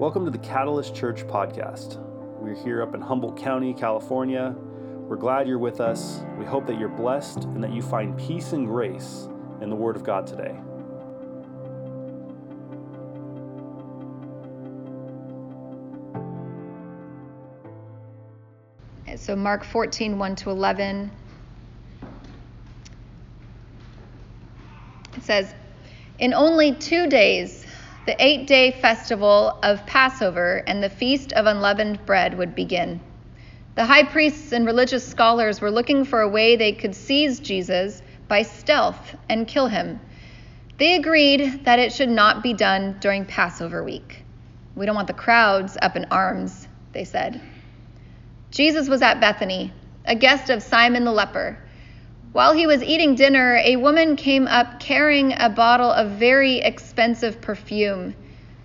Welcome to the Catalyst Church podcast. We're here up in Humboldt County, California. We're glad you're with us. We hope that you're blessed and that you find peace and grace in the Word of God today. So, Mark 14, 1 to 11. It says, In only two days, the eight day festival of Passover and the feast of unleavened bread would begin. The high priests and religious scholars were looking for a way they could seize Jesus by stealth and kill him. They agreed that it should not be done during Passover week. We don't want the crowds up in arms, they said. Jesus was at Bethany, a guest of Simon the leper. While he was eating dinner, a woman came up carrying a bottle of very expensive perfume.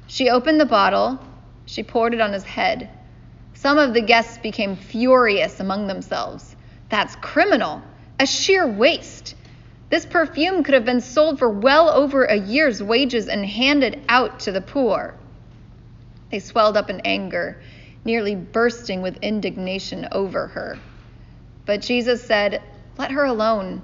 She opened the bottle, she poured it on his head. Some of the guests became furious among themselves. That's criminal, a sheer waste. This perfume could have been sold for well over a year's wages and handed out to the poor. They swelled up in anger, nearly bursting with indignation over her. But Jesus said, let her alone.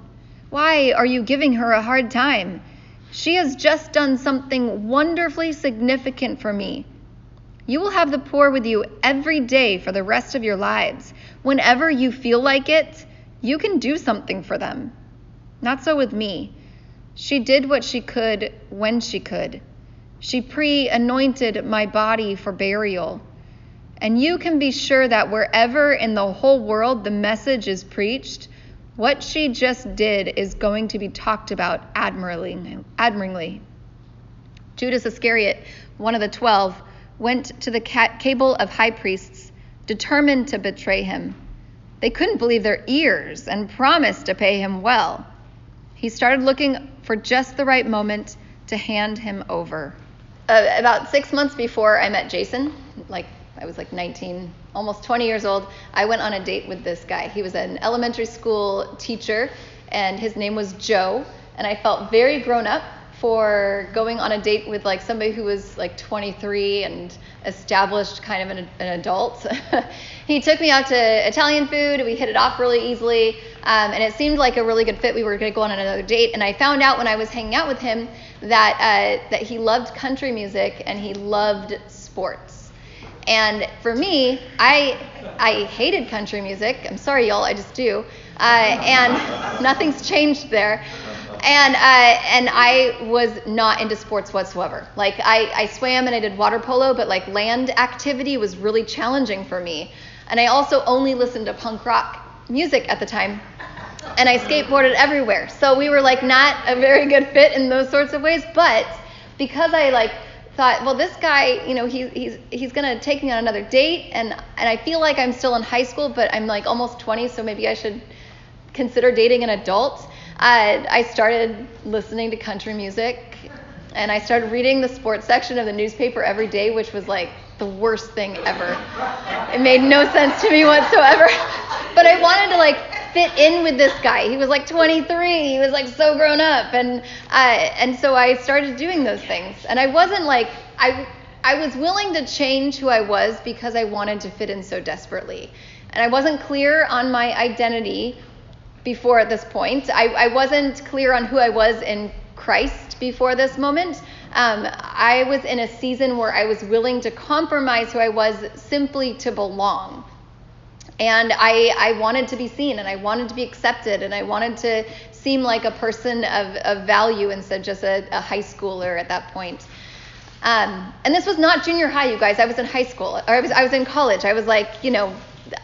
Why are you giving her a hard time? She has just done something wonderfully significant for me. You will have the poor with you every day for the rest of your lives. Whenever you feel like it, you can do something for them. Not so with me. She did what she could when she could. She pre anointed my body for burial. And you can be sure that wherever in the whole world the message is preached, what she just did is going to be talked about admiringly. Judas Iscariot, one of the twelve, went to the cabal of high priests, determined to betray him. They couldn't believe their ears and promised to pay him well. He started looking for just the right moment to hand him over. Uh, about six months before I met Jason, like I was like 19, almost 20 years old. I went on a date with this guy. He was an elementary school teacher, and his name was Joe. And I felt very grown up for going on a date with like somebody who was like 23 and established kind of an, an adult. he took me out to Italian food. We hit it off really easily, um, and it seemed like a really good fit. We were going to go on another date, and I found out when I was hanging out with him that uh, that he loved country music and he loved sports. And for me, I I hated country music. I'm sorry, y'all, I just do. Uh, and nothing's changed there. And uh, and I was not into sports whatsoever. Like I, I swam and I did water polo, but like land activity was really challenging for me. And I also only listened to punk rock music at the time. And I skateboarded everywhere. So we were like not a very good fit in those sorts of ways. But because I like thought, well, this guy, you know, he, he's he's gonna take me on another date, and and I feel like I'm still in high school, but I'm like almost 20, so maybe I should consider dating an adult. Uh, I started listening to country music, and I started reading the sports section of the newspaper every day, which was like the worst thing ever. It made no sense to me whatsoever. but I wanted to like fit in with this guy. He was like 23. He was like so grown up, and uh, and so I started doing those things. And I wasn't like I I was willing to change who I was because I wanted to fit in so desperately. And I wasn't clear on my identity before at this point. I, I wasn't clear on who I was in Christ before this moment. Um, I was in a season where I was willing to compromise who I was simply to belong and I, I wanted to be seen and I wanted to be accepted and I wanted to seem like a person of, of value instead of just a, a high schooler at that point. Um, and this was not junior high, you guys. I was in high school, or I was, I was in college. I was like, you know,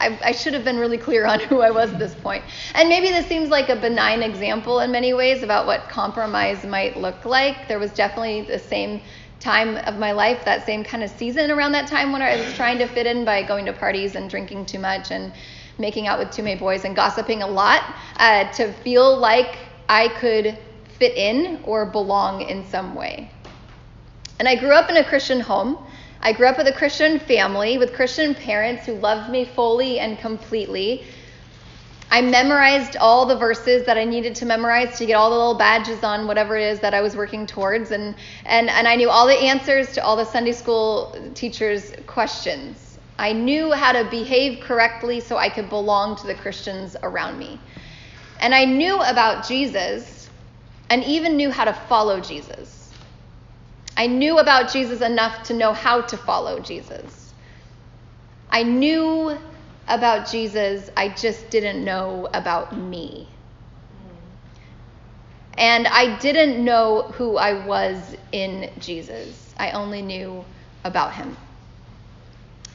I, I, should have been really clear on who I was at this point. And maybe this seems like a benign example in many ways about what compromise might look like. There was definitely the same time of my life, that same kind of season around that time when I was trying to fit in by going to parties and drinking too much and making out with too many boys and gossiping a lot uh, to feel like I could fit in or belong in some way. And I grew up in a Christian home. I grew up with a Christian family with Christian parents who loved me fully and completely. I memorized all the verses that I needed to memorize to get all the little badges on whatever it is that I was working towards. And, and, and I knew all the answers to all the Sunday school teachers' questions. I knew how to behave correctly so I could belong to the Christians around me. And I knew about Jesus and even knew how to follow Jesus. I knew about Jesus enough to know how to follow Jesus. I knew about Jesus, I just didn't know about me. And I didn't know who I was in Jesus. I only knew about him.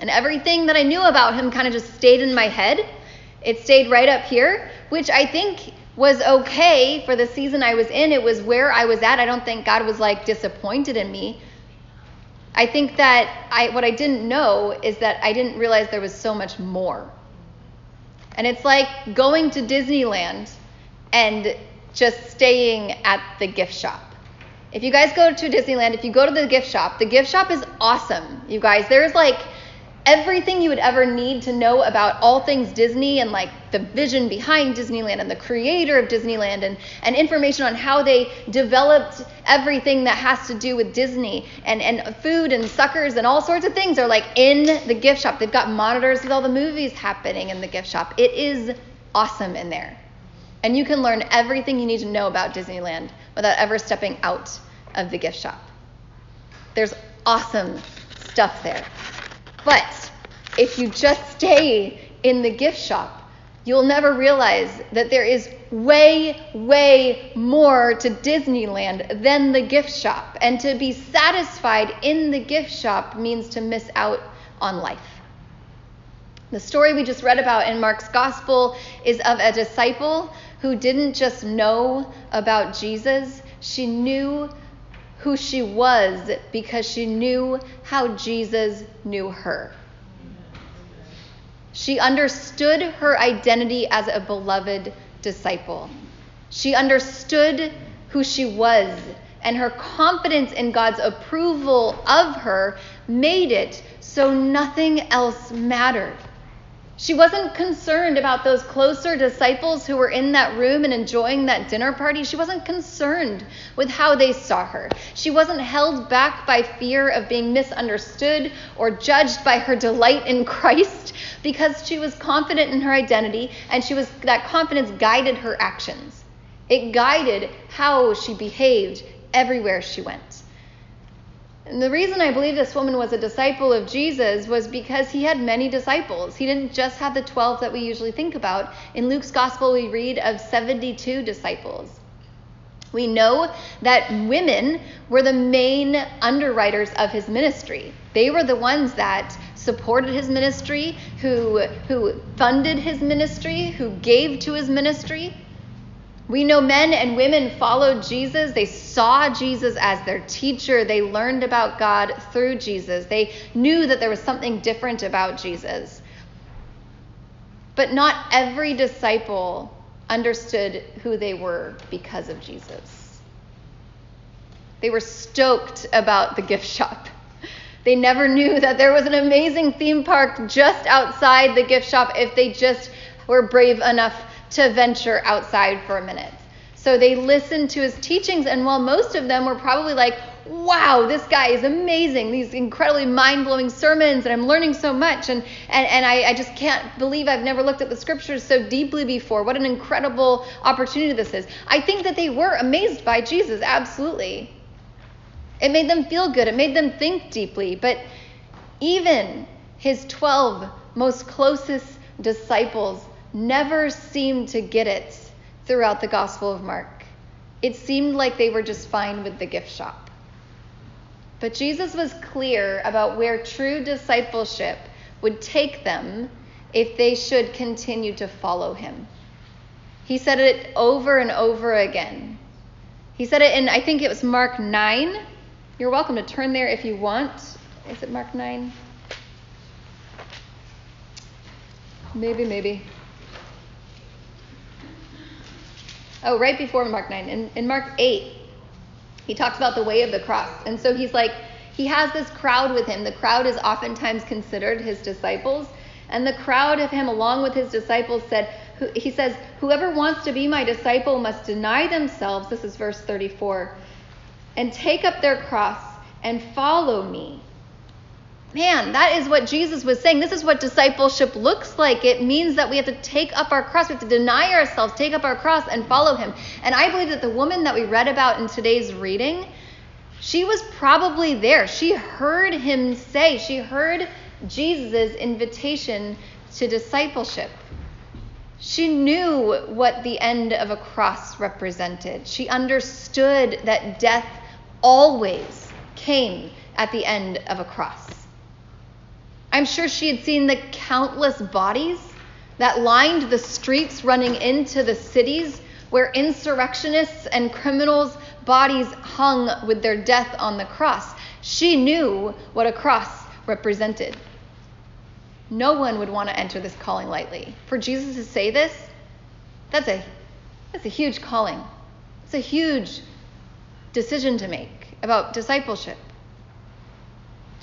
And everything that I knew about him kind of just stayed in my head. It stayed right up here, which I think was okay for the season I was in. It was where I was at. I don't think God was like disappointed in me. I think that I, what I didn't know is that I didn't realize there was so much more. And it's like going to Disneyland and just staying at the gift shop. If you guys go to Disneyland, if you go to the gift shop, the gift shop is awesome. You guys, there's like everything you would ever need to know about all things Disney and like the vision behind Disneyland and the creator of Disneyland and, and information on how they developed everything that has to do with Disney and, and food and suckers and all sorts of things are like in the gift shop. They've got monitors with all the movies happening in the gift shop. It is awesome in there. And you can learn everything you need to know about Disneyland without ever stepping out of the gift shop. There's awesome stuff there. But if you just stay in the gift shop, you'll never realize that there is way, way more to Disneyland than the gift shop. And to be satisfied in the gift shop means to miss out on life. The story we just read about in Mark's gospel is of a disciple who didn't just know about Jesus, she knew who she was because she knew how Jesus knew her. She understood her identity as a beloved disciple. She understood who she was, and her confidence in God's approval of her made it so nothing else mattered. She wasn't concerned about those closer disciples who were in that room and enjoying that dinner party. She wasn't concerned with how they saw her. She wasn't held back by fear of being misunderstood or judged by her delight in Christ because she was confident in her identity and she was that confidence guided her actions. It guided how she behaved everywhere she went. And the reason I believe this woman was a disciple of Jesus was because he had many disciples. He didn't just have the 12 that we usually think about. In Luke's gospel, we read of 72 disciples. We know that women were the main underwriters of his ministry. They were the ones that supported his ministry, who, who funded his ministry, who gave to his ministry. We know men and women followed Jesus. They saw Jesus as their teacher. They learned about God through Jesus. They knew that there was something different about Jesus. But not every disciple understood who they were because of Jesus. They were stoked about the gift shop. They never knew that there was an amazing theme park just outside the gift shop if they just were brave enough to venture outside for a minute. So they listened to his teachings, and while most of them were probably like, wow, this guy is amazing, these incredibly mind blowing sermons, and I'm learning so much, and, and, and I, I just can't believe I've never looked at the scriptures so deeply before. What an incredible opportunity this is. I think that they were amazed by Jesus, absolutely. It made them feel good, it made them think deeply, but even his 12 most closest disciples never seemed to get it throughout the Gospel of Mark. It seemed like they were just fine with the gift shop. But Jesus was clear about where true discipleship would take them if they should continue to follow him. He said it over and over again. He said it in, I think it was Mark 9. You're welcome to turn there if you want. Is it Mark 9? Maybe, maybe. Oh, right before Mark 9. In, in Mark 8, he talks about the way of the cross. And so he's like, he has this crowd with him. The crowd is oftentimes considered his disciples. And the crowd of him, along with his disciples, said, he says, Whoever wants to be my disciple must deny themselves. This is verse 34 and take up their cross and follow me. Man, that is what Jesus was saying. This is what discipleship looks like. It means that we have to take up our cross. We have to deny ourselves, take up our cross, and follow him. And I believe that the woman that we read about in today's reading, she was probably there. She heard him say, she heard Jesus' invitation to discipleship. She knew what the end of a cross represented. She understood that death always came at the end of a cross. I'm sure she had seen the countless bodies that lined the streets running into the cities where insurrectionists and criminals' bodies hung with their death on the cross. She knew what a cross represented. No one would want to enter this calling lightly. For Jesus to say this, that's a that's a huge calling. It's a huge decision to make about discipleship.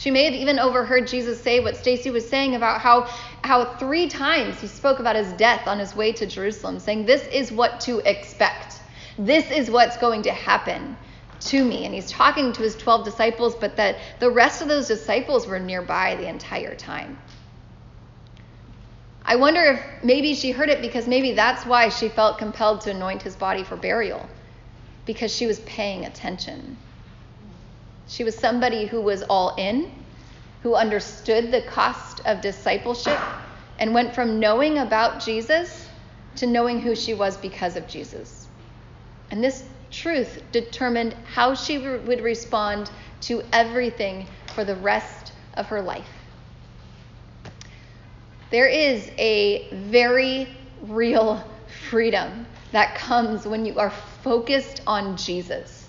She may have even overheard Jesus say what Stacy was saying about how, how three times he spoke about his death on his way to Jerusalem, saying, This is what to expect. This is what's going to happen to me. And he's talking to his 12 disciples, but that the rest of those disciples were nearby the entire time. I wonder if maybe she heard it because maybe that's why she felt compelled to anoint his body for burial because she was paying attention. She was somebody who was all in, who understood the cost of discipleship, and went from knowing about Jesus to knowing who she was because of Jesus. And this truth determined how she would respond to everything for the rest of her life. There is a very real freedom that comes when you are focused on Jesus.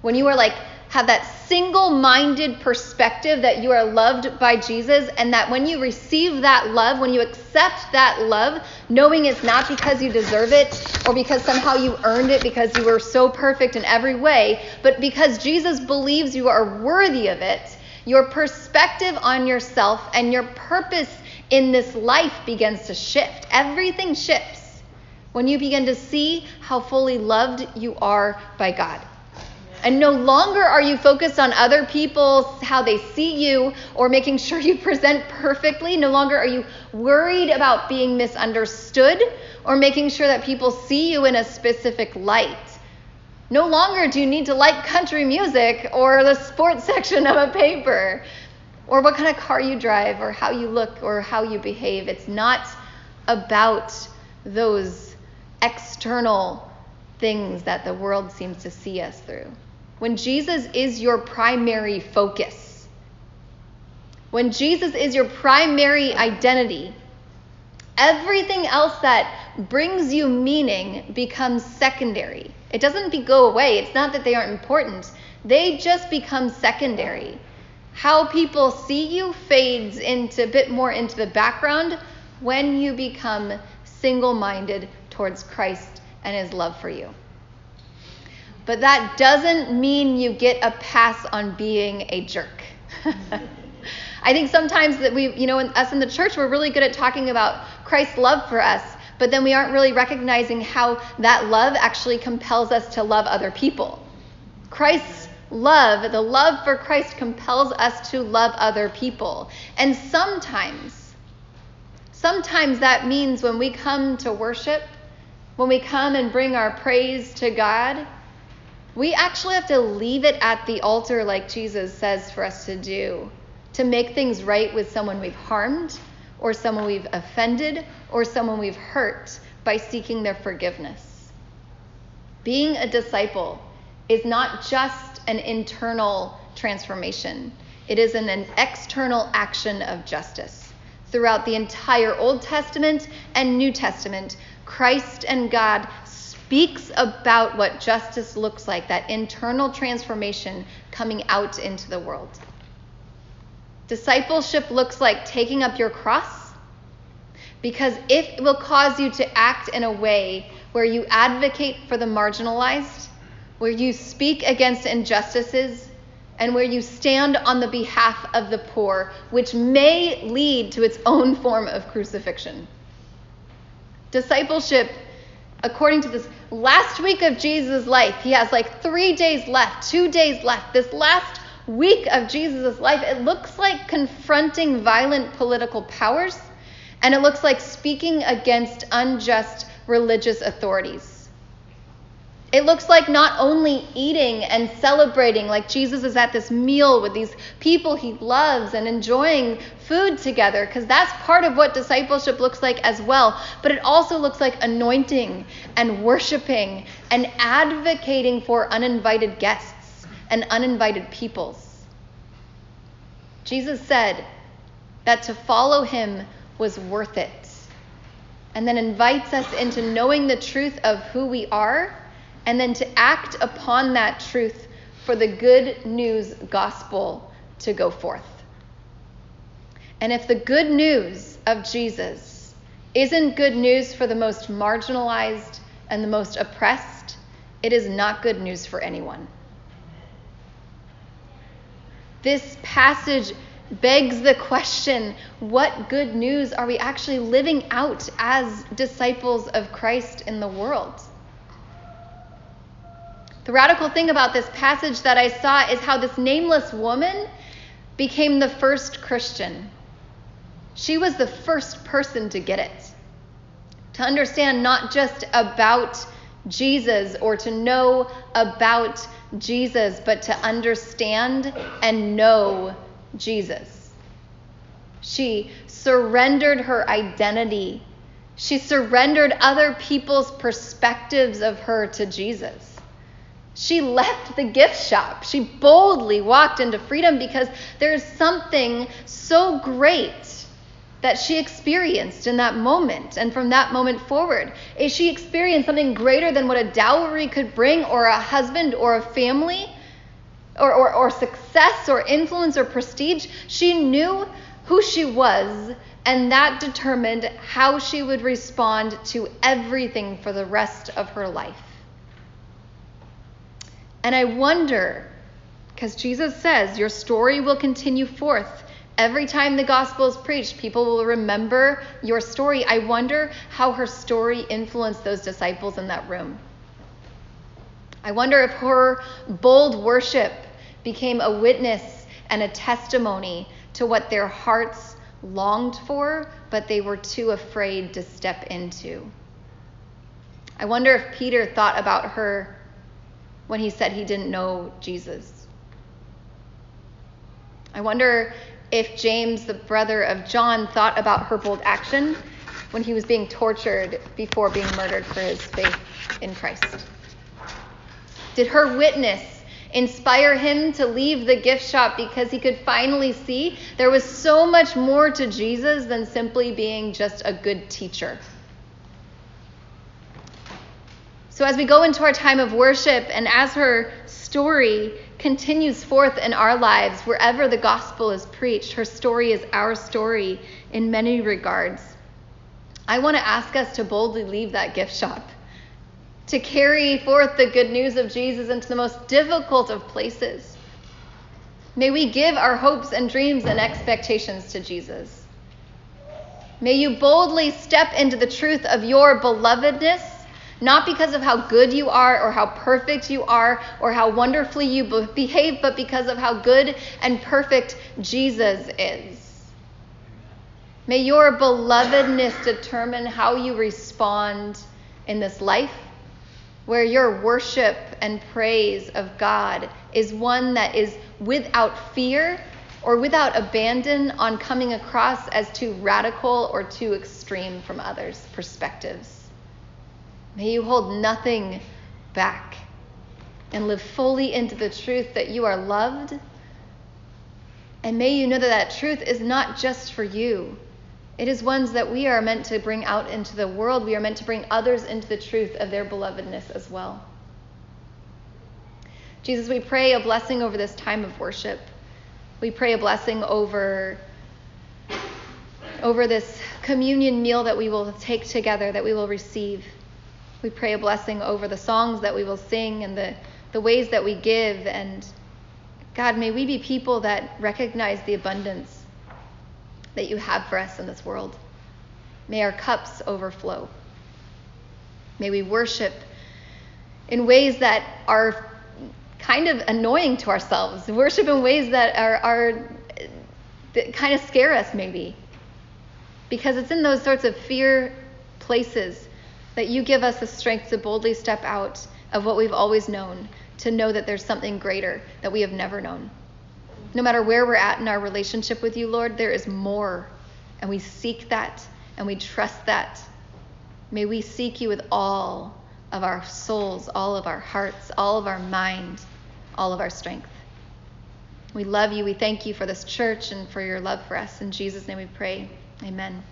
When you are like, have that single minded perspective that you are loved by Jesus, and that when you receive that love, when you accept that love, knowing it's not because you deserve it or because somehow you earned it because you were so perfect in every way, but because Jesus believes you are worthy of it, your perspective on yourself and your purpose in this life begins to shift. Everything shifts when you begin to see how fully loved you are by God. And no longer are you focused on other people, how they see you, or making sure you present perfectly. No longer are you worried about being misunderstood or making sure that people see you in a specific light. No longer do you need to like country music or the sports section of a paper or what kind of car you drive or how you look or how you behave. It's not about those external things that the world seems to see us through. When Jesus is your primary focus, when Jesus is your primary identity, everything else that brings you meaning becomes secondary. It doesn't go away. It's not that they aren't important, they just become secondary. How people see you fades into a bit more into the background when you become single minded towards Christ and his love for you. But that doesn't mean you get a pass on being a jerk. I think sometimes that we, you know, us in the church, we're really good at talking about Christ's love for us, but then we aren't really recognizing how that love actually compels us to love other people. Christ's love, the love for Christ compels us to love other people. And sometimes, sometimes that means when we come to worship, when we come and bring our praise to God, we actually have to leave it at the altar like Jesus says for us to do, to make things right with someone we've harmed, or someone we've offended, or someone we've hurt by seeking their forgiveness. Being a disciple is not just an internal transformation, it is an, an external action of justice. Throughout the entire Old Testament and New Testament, Christ and God speaks about what justice looks like, that internal transformation coming out into the world. Discipleship looks like taking up your cross because if it will cause you to act in a way where you advocate for the marginalized, where you speak against injustices, and where you stand on the behalf of the poor, which may lead to its own form of crucifixion. Discipleship, according to this last week of Jesus' life, he has like three days left, two days left. This last week of Jesus' life, it looks like confronting violent political powers, and it looks like speaking against unjust religious authorities. It looks like not only eating and celebrating, like Jesus is at this meal with these people he loves and enjoying food together, because that's part of what discipleship looks like as well. But it also looks like anointing and worshiping and advocating for uninvited guests and uninvited peoples. Jesus said that to follow him was worth it, and then invites us into knowing the truth of who we are and then to act upon that truth for the good news gospel to go forth. And if the good news of Jesus isn't good news for the most marginalized and the most oppressed, it is not good news for anyone. This passage begs the question what good news are we actually living out as disciples of Christ in the world? The radical thing about this passage that I saw is how this nameless woman became the first Christian. She was the first person to get it. To understand not just about Jesus or to know about Jesus, but to understand and know Jesus. She surrendered her identity. She surrendered other people's perspectives of her to Jesus. She left the gift shop. She boldly walked into freedom because there's something so great that she experienced in that moment and from that moment forward. She experienced something greater than what a dowry could bring or a husband or a family or, or, or success or influence or prestige? She knew who she was and that determined how she would respond to everything for the rest of her life. And I wonder, because Jesus says, Your story will continue forth. Every time the gospel is preached, people will remember your story. I wonder how her story influenced those disciples in that room. I wonder if her bold worship became a witness and a testimony to what their hearts longed for, but they were too afraid to step into. I wonder if Peter thought about her when he said he didn't know Jesus. I wonder if James, the brother of John, thought about her bold action when he was being tortured before being murdered for his faith in Christ. Did her witness inspire him to leave the gift shop because he could finally see there was so much more to Jesus than simply being just a good teacher? So, as we go into our time of worship and as her story continues forth in our lives, wherever the gospel is preached, her story is our story in many regards. I want to ask us to boldly leave that gift shop, to carry forth the good news of Jesus into the most difficult of places. May we give our hopes and dreams and expectations to Jesus. May you boldly step into the truth of your belovedness not because of how good you are or how perfect you are or how wonderfully you behave, but because of how good and perfect Jesus is. May your belovedness determine how you respond in this life, where your worship and praise of God is one that is without fear or without abandon on coming across as too radical or too extreme from others' perspectives. May you hold nothing back and live fully into the truth that you are loved. And may you know that that truth is not just for you. It is ones that we are meant to bring out into the world. We are meant to bring others into the truth of their belovedness as well. Jesus, we pray a blessing over this time of worship. We pray a blessing over, over this communion meal that we will take together, that we will receive. We pray a blessing over the songs that we will sing and the, the ways that we give. And God, may we be people that recognize the abundance that you have for us in this world. May our cups overflow. May we worship in ways that are kind of annoying to ourselves, worship in ways that are, are that kind of scare us, maybe. Because it's in those sorts of fear places that you give us the strength to boldly step out of what we've always known, to know that there's something greater that we have never known. No matter where we're at in our relationship with you, Lord, there is more. And we seek that and we trust that. May we seek you with all of our souls, all of our hearts, all of our mind, all of our strength. We love you. We thank you for this church and for your love for us. In Jesus' name we pray. Amen.